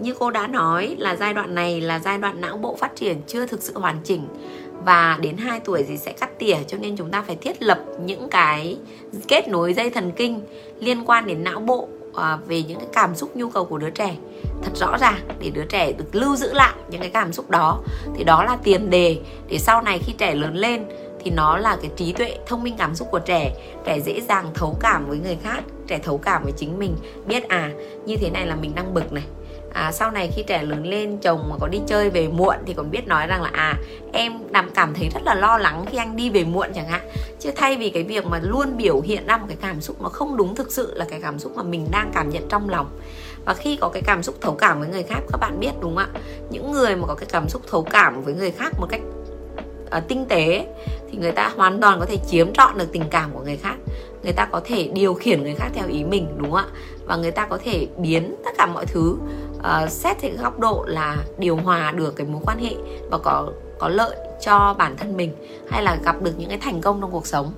như cô đã nói là giai đoạn này là giai đoạn não bộ phát triển chưa thực sự hoàn chỉnh. Và đến 2 tuổi thì sẽ cắt tỉa cho nên chúng ta phải thiết lập những cái kết nối dây thần kinh liên quan đến não bộ à, về những cái cảm xúc nhu cầu của đứa trẻ. Thật rõ ràng để đứa trẻ được lưu giữ lại những cái cảm xúc đó thì đó là tiền đề để sau này khi trẻ lớn lên thì nó là cái trí tuệ thông minh cảm xúc của trẻ. Trẻ dễ dàng thấu cảm với người khác trẻ thấu cảm với chính mình. Biết à như thế này là mình đang bực này à, sau này khi trẻ lớn lên chồng mà có đi chơi về muộn thì còn biết nói rằng là à em làm cảm thấy rất là lo lắng khi anh đi về muộn chẳng hạn. Chứ thay vì cái việc mà luôn biểu hiện ra một cái cảm xúc nó không đúng thực sự là cái cảm xúc mà mình đang cảm nhận trong lòng. Và khi có cái cảm xúc thấu cảm với người khác các bạn biết đúng không ạ? Những người mà có cái cảm xúc thấu cảm với người khác một cách uh, tinh tế thì người ta hoàn toàn có thể chiếm trọn được tình cảm của người khác. Người ta có thể điều khiển người khác theo ý mình đúng không ạ? Và người ta có thể biến tất cả mọi thứ uh, xét theo góc độ là điều hòa được cái mối quan hệ và có có lợi cho bản thân mình hay là gặp được những cái thành công trong cuộc sống.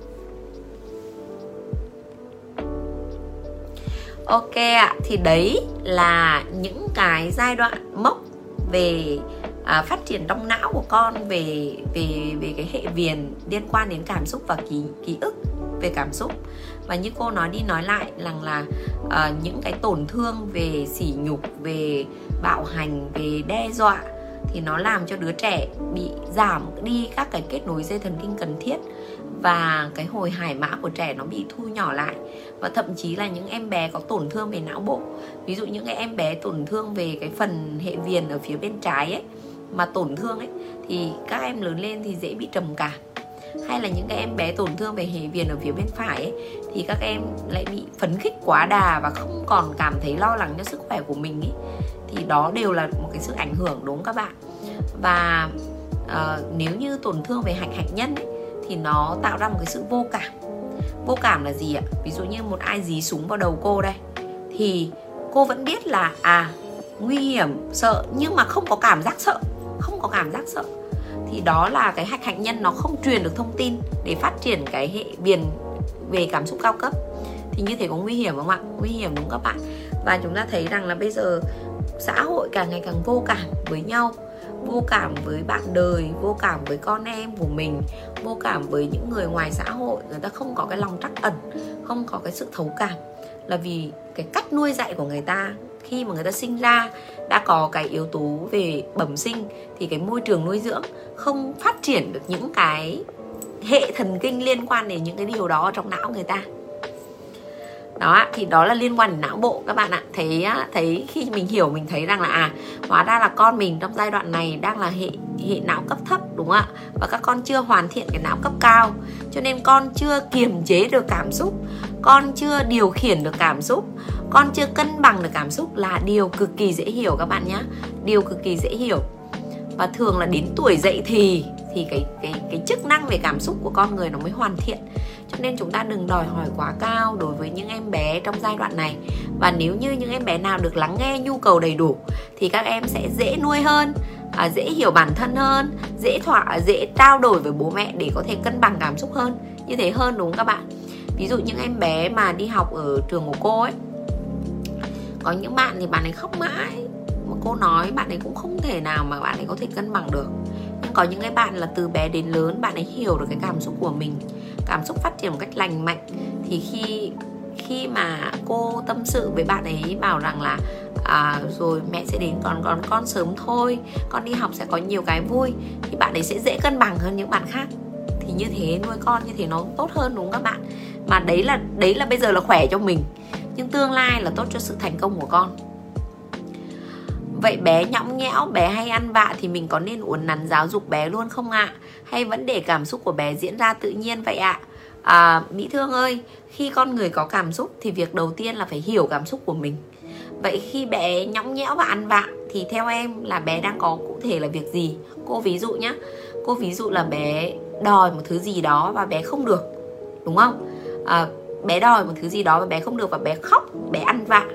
Ok ạ thì đấy là những cái giai đoạn mốc về à, phát triển trong não của con về về về cái hệ viền liên quan đến cảm xúc và ký ký ức về cảm xúc. Và như cô nói đi nói lại rằng là uh, những cái tổn thương về sỉ nhục về bạo hành về đe dọa thì nó làm cho đứa trẻ bị giảm đi các cái kết nối dây thần kinh cần thiết và cái hồi hải mã của trẻ nó bị thu nhỏ lại. Và thậm chí là những em bé có tổn thương về não bộ. Ví dụ những cái em bé tổn thương về cái phần hệ viền ở phía bên trái ấy mà tổn thương ấy thì các em lớn lên thì dễ bị trầm cảm hay là những cái em bé tổn thương về hệ viền ở phía bên phải ấy, thì các em lại bị phấn khích quá đà và không còn cảm thấy lo lắng cho sức khỏe của mình ấy. Thì đó đều là một cái sự ảnh hưởng đúng không các bạn? Và uh, nếu như tổn thương về hạch hạch nhân ấy, thì nó tạo ra một cái sự vô cảm. Vô cảm là gì ạ? Ví dụ như một ai dí súng vào đầu cô đây thì cô vẫn biết là à nguy hiểm sợ nhưng mà không có cảm giác sợ không có cảm giác sợ thì đó là cái hạch hạnh nhân nó không truyền được thông tin để phát triển cái hệ viền về cảm xúc cao cấp. Thì như thế có nguy hiểm không ạ? Nguy hiểm đúng các bạn và chúng ta thấy rằng là bây giờ xã hội càng ngày càng vô cảm với nhau, vô cảm với bạn đời, vô cảm với con em của mình, vô cảm với những người ngoài xã hội. Người ta không có cái lòng trắc ẩn, không có cái sự thấu cảm là vì cái cách nuôi dạy của người ta khi mà người ta sinh ra đã có cái yếu tố về bẩm sinh thì cái môi trường nuôi dưỡng không phát triển được những cái hệ thần kinh liên quan đến những cái điều đó trong não người ta đó thì đó là liên quan đến não bộ các bạn ạ. Thấy thấy khi mình hiểu, mình thấy rằng là à hóa ra là con mình trong giai đoạn này đang là hệ hệ não cấp thấp, đúng không ạ? Và các con chưa hoàn thiện cái não cấp cao. Cho nên con chưa kiềm chế được cảm xúc, con chưa điều khiển được cảm xúc, con chưa cân bằng được cảm xúc là điều cực kỳ dễ hiểu các bạn nhé điều cực kỳ dễ hiểu. Và thường là đến tuổi dậy thì thì cái cái cái chức năng về cảm xúc của con người nó mới hoàn thiện nên chúng ta đừng đòi hỏi quá cao đối với những em bé trong giai đoạn này. Và nếu như những em bé nào được lắng nghe nhu cầu đầy đủ thì các em sẽ dễ nuôi hơn à, dễ hiểu bản thân hơn dễ thỏa à, dễ trao đổi với bố mẹ để có thể cân bằng cảm xúc hơn. Như thế hơn đúng không các bạn? Ví dụ những em bé mà đi học ở trường của cô ấy có những bạn thì bạn ấy khóc mãi. Mà cô nói bạn ấy cũng không thể nào mà bạn ấy có thể cân bằng được có những cái bạn là từ bé đến lớn bạn ấy hiểu được cái cảm xúc của mình cảm xúc phát triển một cách lành mạnh. Thì khi khi mà cô tâm sự với bạn ấy bảo rằng là à, rồi mẹ sẽ đến còn còn con sớm thôi con đi học sẽ có nhiều cái vui thì bạn ấy sẽ dễ cân bằng hơn những bạn khác. Thì như thế nuôi con như thế nó tốt hơn đúng không các bạn? Mà đấy là đấy là bây giờ là khỏe cho mình. Nhưng tương lai là tốt cho sự thành công của con. Vậy bé nhõng nhẽo, bé hay ăn vạ thì mình có nên uốn nắn giáo dục bé luôn không ạ? À? Hay vẫn để cảm xúc của bé diễn ra tự nhiên vậy ạ? À? à, Mỹ Thương ơi, khi con người có cảm xúc thì việc đầu tiên là phải hiểu cảm xúc của mình Vậy khi bé nhõng nhẽo và ăn vạ thì theo em là bé đang có cụ thể là việc gì? Cô ví dụ nhé, cô ví dụ là bé đòi một thứ gì đó và bé không được Đúng không? À, bé đòi một thứ gì đó và bé không được và bé khóc, bé ăn vạ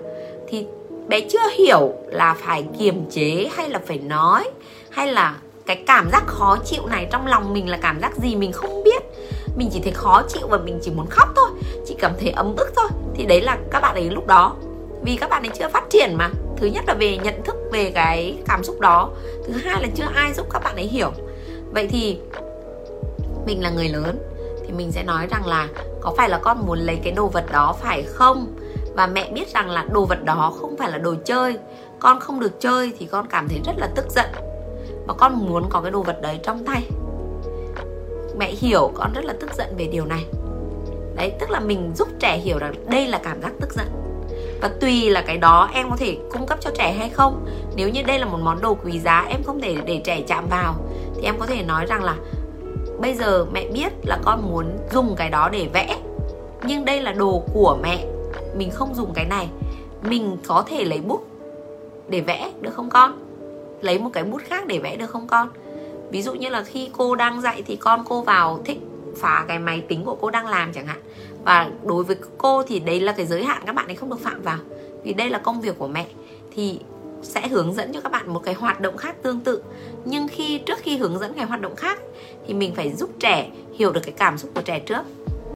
thì bé chưa hiểu là phải kiềm chế hay là phải nói, hay là cái cảm giác khó chịu này trong lòng mình là cảm giác gì mình không biết. Mình chỉ thấy khó chịu và mình chỉ muốn khóc thôi, chỉ cảm thấy ấm ức thôi. Thì đấy là các bạn ấy lúc đó. Vì các bạn ấy chưa phát triển mà. Thứ nhất là về nhận thức về cái cảm xúc đó. Thứ hai là chưa ai giúp các bạn ấy hiểu. Vậy thì mình là người lớn, thì mình sẽ nói rằng là có phải là con muốn lấy cái đồ vật đó phải không? Và mẹ biết rằng là đồ vật đó không phải là đồ chơi. Con không được chơi thì con cảm thấy rất là tức giận. Và con muốn có cái đồ vật đấy trong tay. Mẹ hiểu con rất là tức giận về điều này. Đấy, tức là mình giúp trẻ hiểu rằng đây là cảm giác tức giận. Và tùy là cái đó em có thể cung cấp cho trẻ hay không. Nếu như đây là một món đồ quý giá em không thể để trẻ chạm vào, thì em có thể nói rằng là bây giờ mẹ biết là con muốn dùng cái đó để vẽ. Nhưng đây là đồ của mẹ mình không dùng cái này, mình có thể lấy bút để vẽ, được không con? Lấy một cái bút khác để vẽ, được không con? Ví dụ như là khi cô đang dạy thì con cô vào thích phá cái máy tính của cô đang làm chẳng hạn. Và đối với cô thì đấy là cái giới hạn các bạn ấy không được phạm vào. Vì đây là công việc của mẹ, thì sẽ hướng dẫn cho các bạn một cái hoạt động khác tương tự. Nhưng khi, trước khi hướng dẫn cái hoạt động khác, thì mình phải giúp trẻ hiểu được cái cảm xúc của trẻ trước.